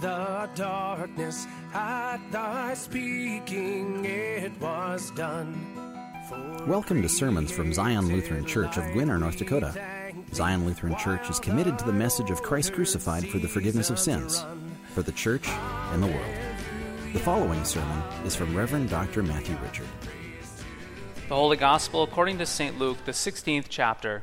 the darkness, at thy speaking it was done. Welcome to sermons from Zion Lutheran Church of Gwinner, North Dakota. Zion Lutheran Church is committed to the message of Christ crucified for the forgiveness of sins, for the church and the world. The following sermon is from Reverend Dr. Matthew Richard. The Holy Gospel according to St. Luke, the 16th chapter.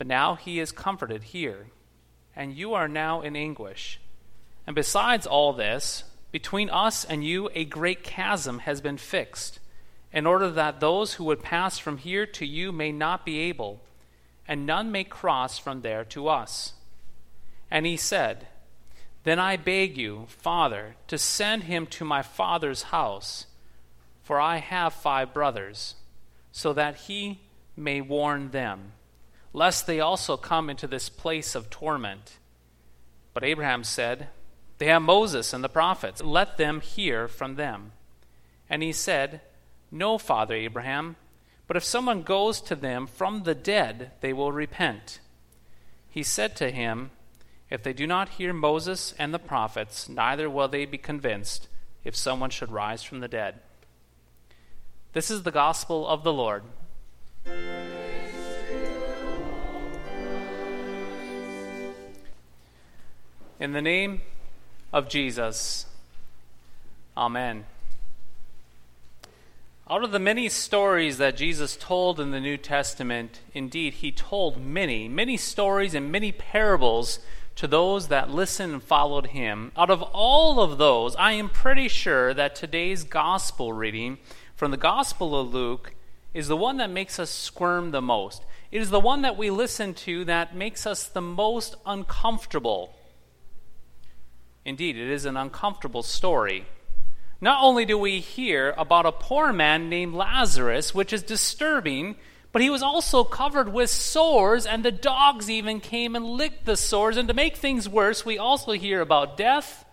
But now he is comforted here, and you are now in anguish. And besides all this, between us and you a great chasm has been fixed, in order that those who would pass from here to you may not be able, and none may cross from there to us. And he said, Then I beg you, Father, to send him to my father's house, for I have five brothers, so that he may warn them lest they also come into this place of torment. But Abraham said, They have Moses and the prophets. Let them hear from them. And he said, No, Father Abraham, but if someone goes to them from the dead, they will repent. He said to him, If they do not hear Moses and the prophets, neither will they be convinced if someone should rise from the dead. This is the gospel of the Lord. In the name of Jesus, Amen. Out of the many stories that Jesus told in the New Testament, indeed, he told many, many stories and many parables to those that listened and followed him. Out of all of those, I am pretty sure that today's gospel reading from the Gospel of Luke is the one that makes us squirm the most. It is the one that we listen to that makes us the most uncomfortable Indeed, it is an uncomfortable story. Not only do we hear about a poor man named Lazarus, which is disturbing, but he was also covered with sores, and the dogs even came and licked the sores. And to make things worse, we also hear about death,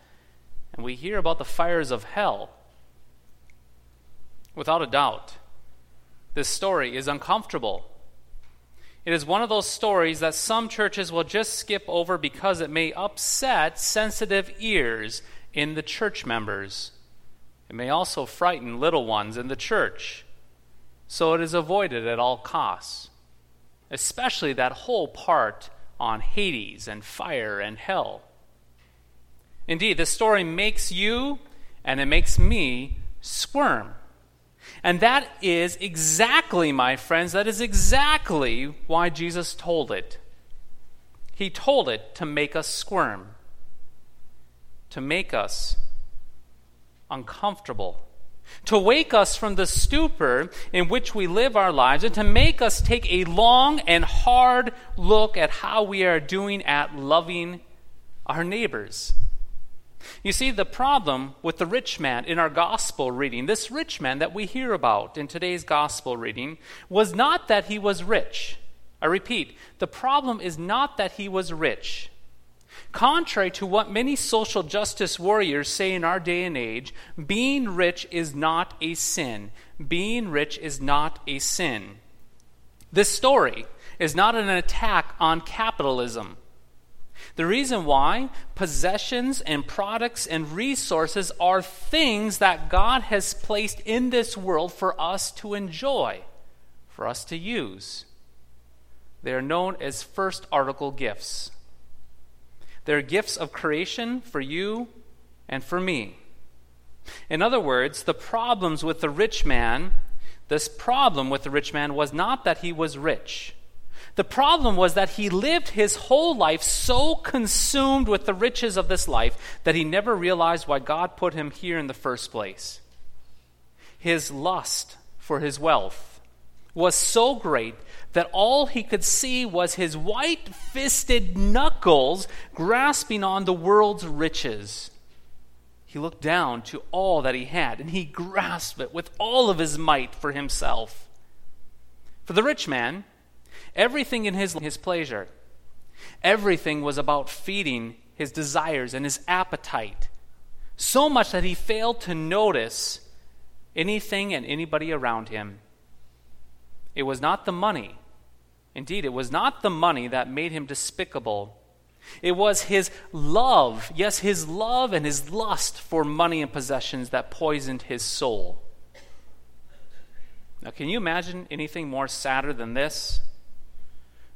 and we hear about the fires of hell. Without a doubt, this story is uncomfortable. It is one of those stories that some churches will just skip over because it may upset sensitive ears in the church members. It may also frighten little ones in the church. So it is avoided at all costs, especially that whole part on Hades and fire and hell. Indeed, this story makes you and it makes me squirm. And that is exactly, my friends, that is exactly why Jesus told it. He told it to make us squirm, to make us uncomfortable, to wake us from the stupor in which we live our lives, and to make us take a long and hard look at how we are doing at loving our neighbors. You see, the problem with the rich man in our gospel reading, this rich man that we hear about in today's gospel reading, was not that he was rich. I repeat, the problem is not that he was rich. Contrary to what many social justice warriors say in our day and age, being rich is not a sin. Being rich is not a sin. This story is not an attack on capitalism. The reason why possessions and products and resources are things that God has placed in this world for us to enjoy, for us to use. They are known as first article gifts. They're gifts of creation for you and for me. In other words, the problems with the rich man, this problem with the rich man was not that he was rich. The problem was that he lived his whole life so consumed with the riches of this life that he never realized why God put him here in the first place. His lust for his wealth was so great that all he could see was his white fisted knuckles grasping on the world's riches. He looked down to all that he had and he grasped it with all of his might for himself. For the rich man, everything in his, his pleasure, everything was about feeding his desires and his appetite, so much that he failed to notice anything and anybody around him. It was not the money. Indeed, it was not the money that made him despicable. It was his love, yes, his love and his lust for money and possessions that poisoned his soul. Now, can you imagine anything more sadder than this?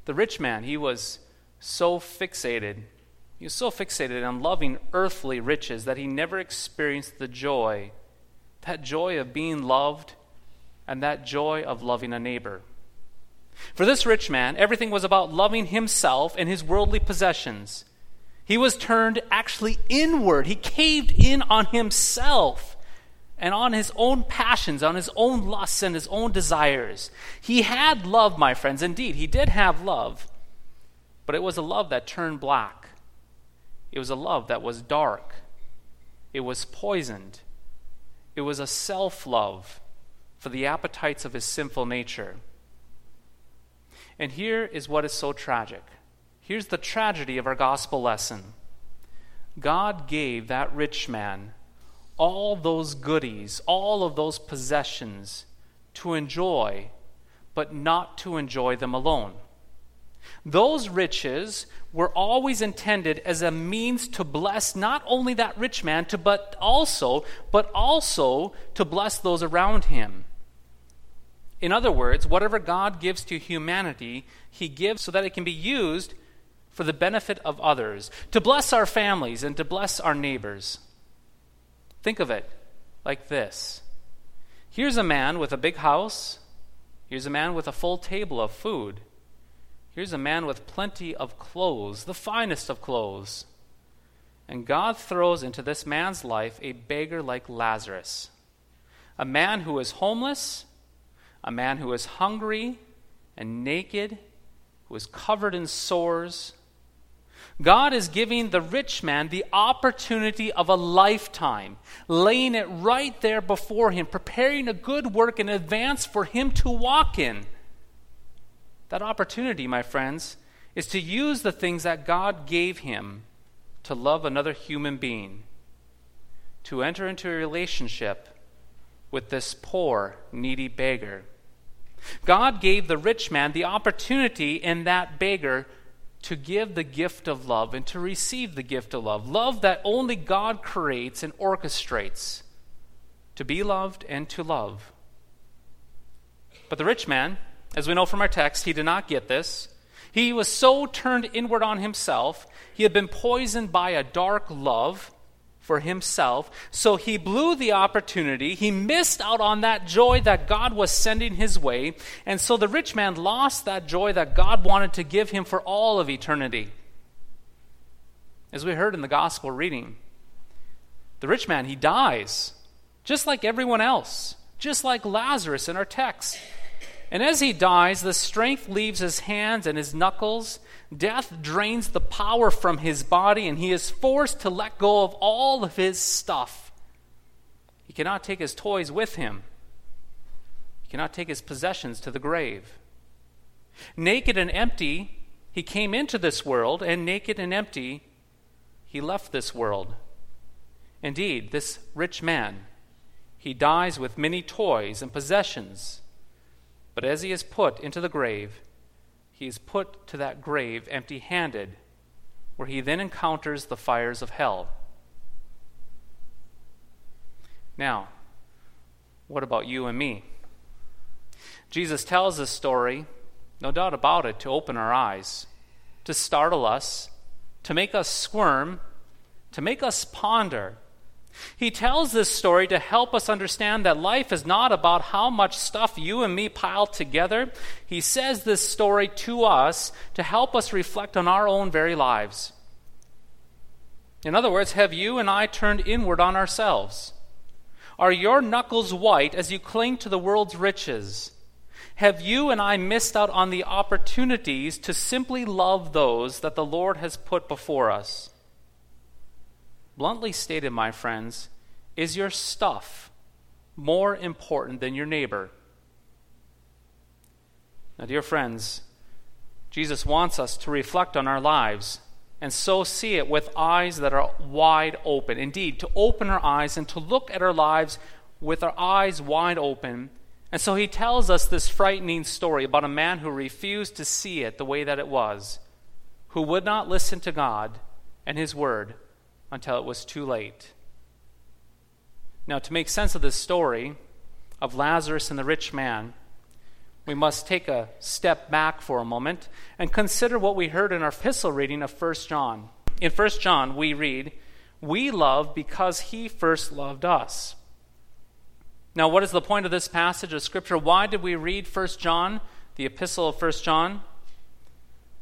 The rich man, he was so fixated. He was so fixated on loving earthly riches that he never experienced the joy, that joy of being loved and that joy of loving a neighbor. For this rich man, everything was about loving himself and his worldly possessions. He was turned actually inward. He caved in on himself and on his own passions, on his own lusts and his own desires. He had love, my friends. Indeed, he did have love. But it was a love that turned black. It was a love that was dark. It was poisoned. It was a self love for the appetites of his sinful nature. And here is what is so tragic. Here's the tragedy of our gospel lesson God gave that rich man all those goodies, all of those possessions to enjoy, but not to enjoy them alone. Those riches were always intended as a means to bless not only that rich man to but also but also to bless those around him. In other words, whatever God gives to humanity, He gives so that it can be used for the benefit of others, to bless our families and to bless our neighbors. Think of it like this here's a man with a big house, here's a man with a full table of food, here's a man with plenty of clothes, the finest of clothes. And God throws into this man's life a beggar like Lazarus, a man who is homeless a man who is hungry and naked, who is covered in sores. God is giving the rich man the opportunity of a lifetime, laying it right there before him, preparing a good work in advance for him to walk in. That opportunity, my friends, is to use the things that God gave him to love another human being, to enter into a relationship with this poor, needy beggar. God gave the rich man the opportunity in that beggar to give the gift of love and to receive the gift of love. Love that only God creates and orchestrates to be loved and to love. But the rich man, as we know from our text, he did not get this. He was so turned inward on himself, he had been poisoned by a dark love for himself. So he blew the opportunity. He missed out on that joy that God was sending his way. And so the rich man lost that joy that God wanted to give him for all of eternity. As we heard in the gospel reading, the rich man, he dies, just like everyone else, just like Lazarus in our text. And as he dies, the strength leaves his hands and his knuckles, Death drains the power from his body, and he is forced to let go of all of his stuff. He cannot take his toys with him, he cannot take his possessions to the grave. Naked and empty, he came into this world, and naked and empty, he left this world. Indeed, this rich man, he dies with many toys and possessions, but as he is put into the grave, he is put to that grave empty handed, where he then encounters the fires of hell. Now, what about you and me? Jesus tells this story no doubt about it, to open our eyes, to startle us, to make us squirm, to make us ponder. He tells this story to help us understand that life is not about how much stuff you and me pile together. He says this story to us to help us reflect on our own very lives. In other words, have you and I turned inward on ourselves? Are your knuckles white as you cling to the world's riches? Have you and I missed out on the opportunities to simply love those that the Lord has put before us? Bluntly stated, my friends, is your stuff more important than your neighbor? Now, dear friends, Jesus wants us to reflect on our lives and so see it with eyes that are wide open. Indeed, to open our eyes and to look at our lives with our eyes wide open. And so he tells us this frightening story about a man who refused to see it the way that it was, who would not listen to God and his word until it was too late. Now, to make sense of this story of Lazarus and the rich man, we must take a step back for a moment and consider what we heard in our epistle reading of 1 John. In 1 John, we read, We love because he first loved us. Now, what is the point of this passage of Scripture? Why did we read 1 John, the epistle of 1 John?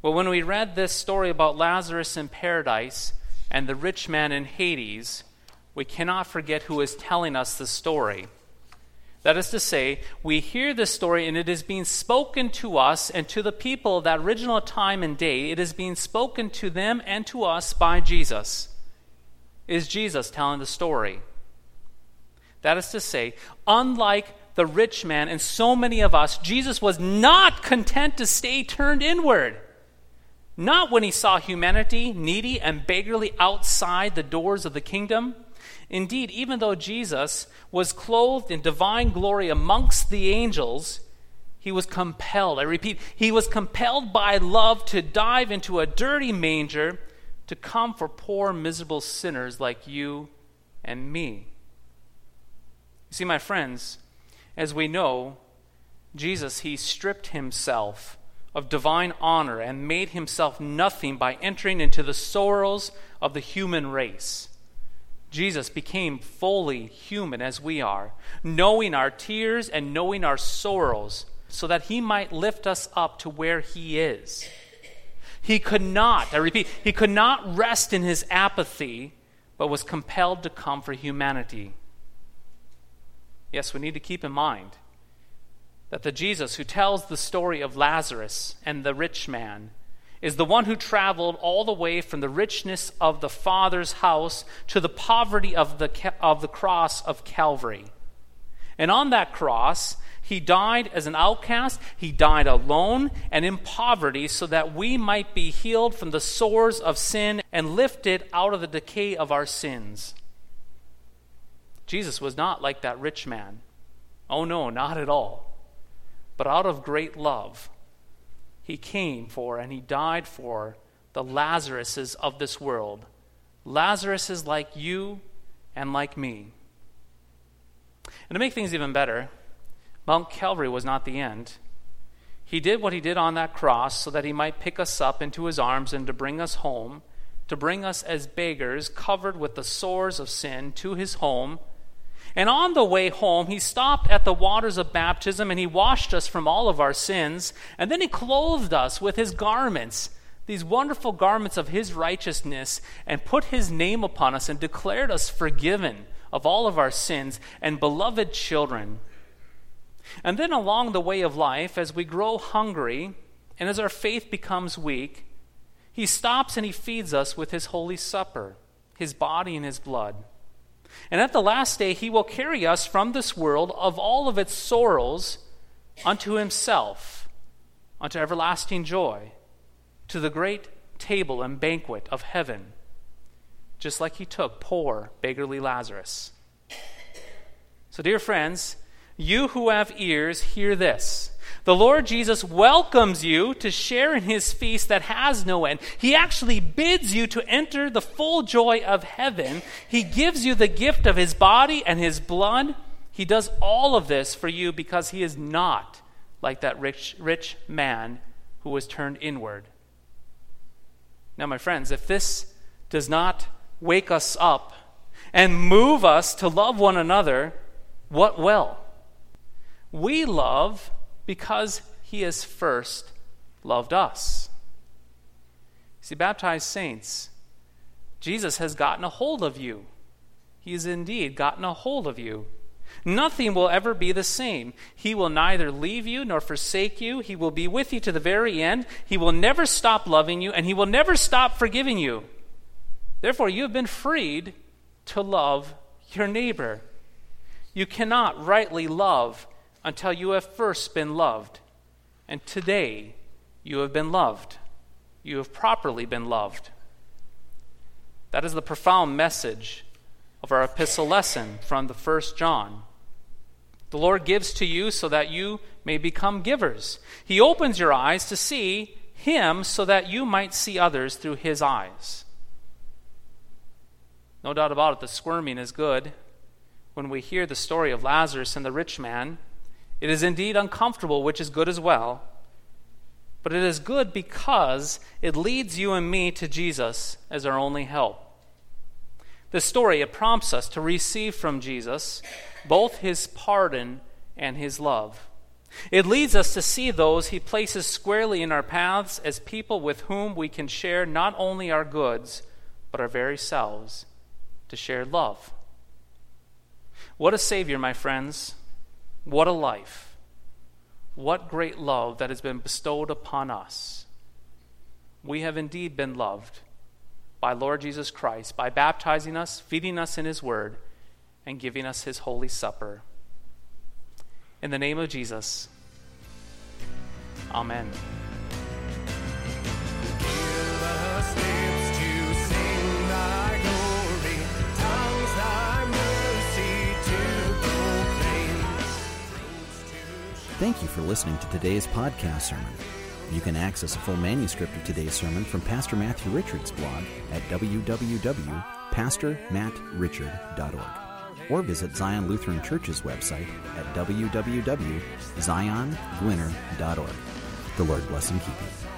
Well, when we read this story about Lazarus in paradise and the rich man in Hades, we cannot forget who is telling us the story. That is to say, we hear this story and it is being spoken to us and to the people that original time and day. It is being spoken to them and to us by Jesus. Is Jesus telling the story? That is to say, unlike the rich man and so many of us, Jesus was not content to stay turned inward. Not when he saw humanity needy and beggarly outside the doors of the kingdom. Indeed, even though Jesus was clothed in divine glory amongst the angels, he was compelled, I repeat, he was compelled by love to dive into a dirty manger to come for poor, miserable sinners like you and me. You see, my friends, as we know, Jesus, he stripped himself of divine honor and made himself nothing by entering into the sorrows of the human race. Jesus became fully human as we are, knowing our tears and knowing our sorrows, so that he might lift us up to where he is. He could not, I repeat, he could not rest in his apathy, but was compelled to come for humanity. Yes, we need to keep in mind that the Jesus who tells the story of Lazarus and the rich man is the one who traveled all the way from the richness of the Father's house to the poverty of the, of the cross of Calvary. And on that cross, he died as an outcast. He died alone and in poverty so that we might be healed from the sores of sin and lifted out of the decay of our sins. Jesus was not like that rich man. Oh, no, not at all. But out of great love, he came for and he died for the Lazaruses of this world. Lazarus is like you and like me. And to make things even better, Mount Calvary was not the end. He did what he did on that cross so that he might pick us up into his arms and to bring us home, to bring us as beggars covered with the sores of sin to his home and on the way home, he stopped at the waters of baptism and he washed us from all of our sins. And then he clothed us with his garments, these wonderful garments of his righteousness, and put his name upon us and declared us forgiven of all of our sins and beloved children. And then along the way of life, as we grow hungry and as our faith becomes weak, he stops and he feeds us with his holy supper, his body and his blood. And at the last day, he will carry us from this world of all of its sorrows unto himself, unto everlasting joy, to the great table and banquet of heaven, just like he took poor, beggarly Lazarus. So, dear friends, you who have ears, hear this. The Lord Jesus welcomes you to share in his feast that has no end. He actually bids you to enter the full joy of heaven. He gives you the gift of his body and his blood. He does all of this for you because he is not like that rich, rich man who was turned inward. Now, my friends, if this does not wake us up and move us to love one another, what will? We love because he has first loved us. See, baptized saints, Jesus has gotten a hold of you. He has indeed gotten a hold of you. Nothing will ever be the same. He will neither leave you nor forsake you. He will be with you to the very end. He will never stop loving you, and He will never stop forgiving you. Therefore, you have been freed to love your neighbor. You cannot rightly love until you have first been loved. And today, you have been loved. You have properly been loved. That is the profound message of our epistle lesson from the first John. The Lord gives to you so that you may become givers. He opens your eyes to see Him so that you might see others through His eyes. No doubt about it, the squirming is good. When we hear the story of Lazarus and the rich man, it is indeed uncomfortable, which is good as well. But it is good because it leads you and me to Jesus as our only help. The story, it prompts us to receive from Jesus both his pardon and his love. It leads us to see those he places squarely in our paths as people with whom we can share not only our goods, but our very selves, to share love. What a Savior, my friends. What a life. What great love that has been bestowed upon us. We have indeed been loved by Lord Jesus Christ by baptizing us, feeding us in His Word, and giving us His Holy Supper. In the name of Jesus, Amen. Thank you for listening to today's podcast sermon. You can access a full manuscript of today's sermon from Pastor Matthew Richard's blog at www.pastormattrichard.org or visit Zion Lutheran Church's website at www.ziongwinner.org. The Lord bless and keep you.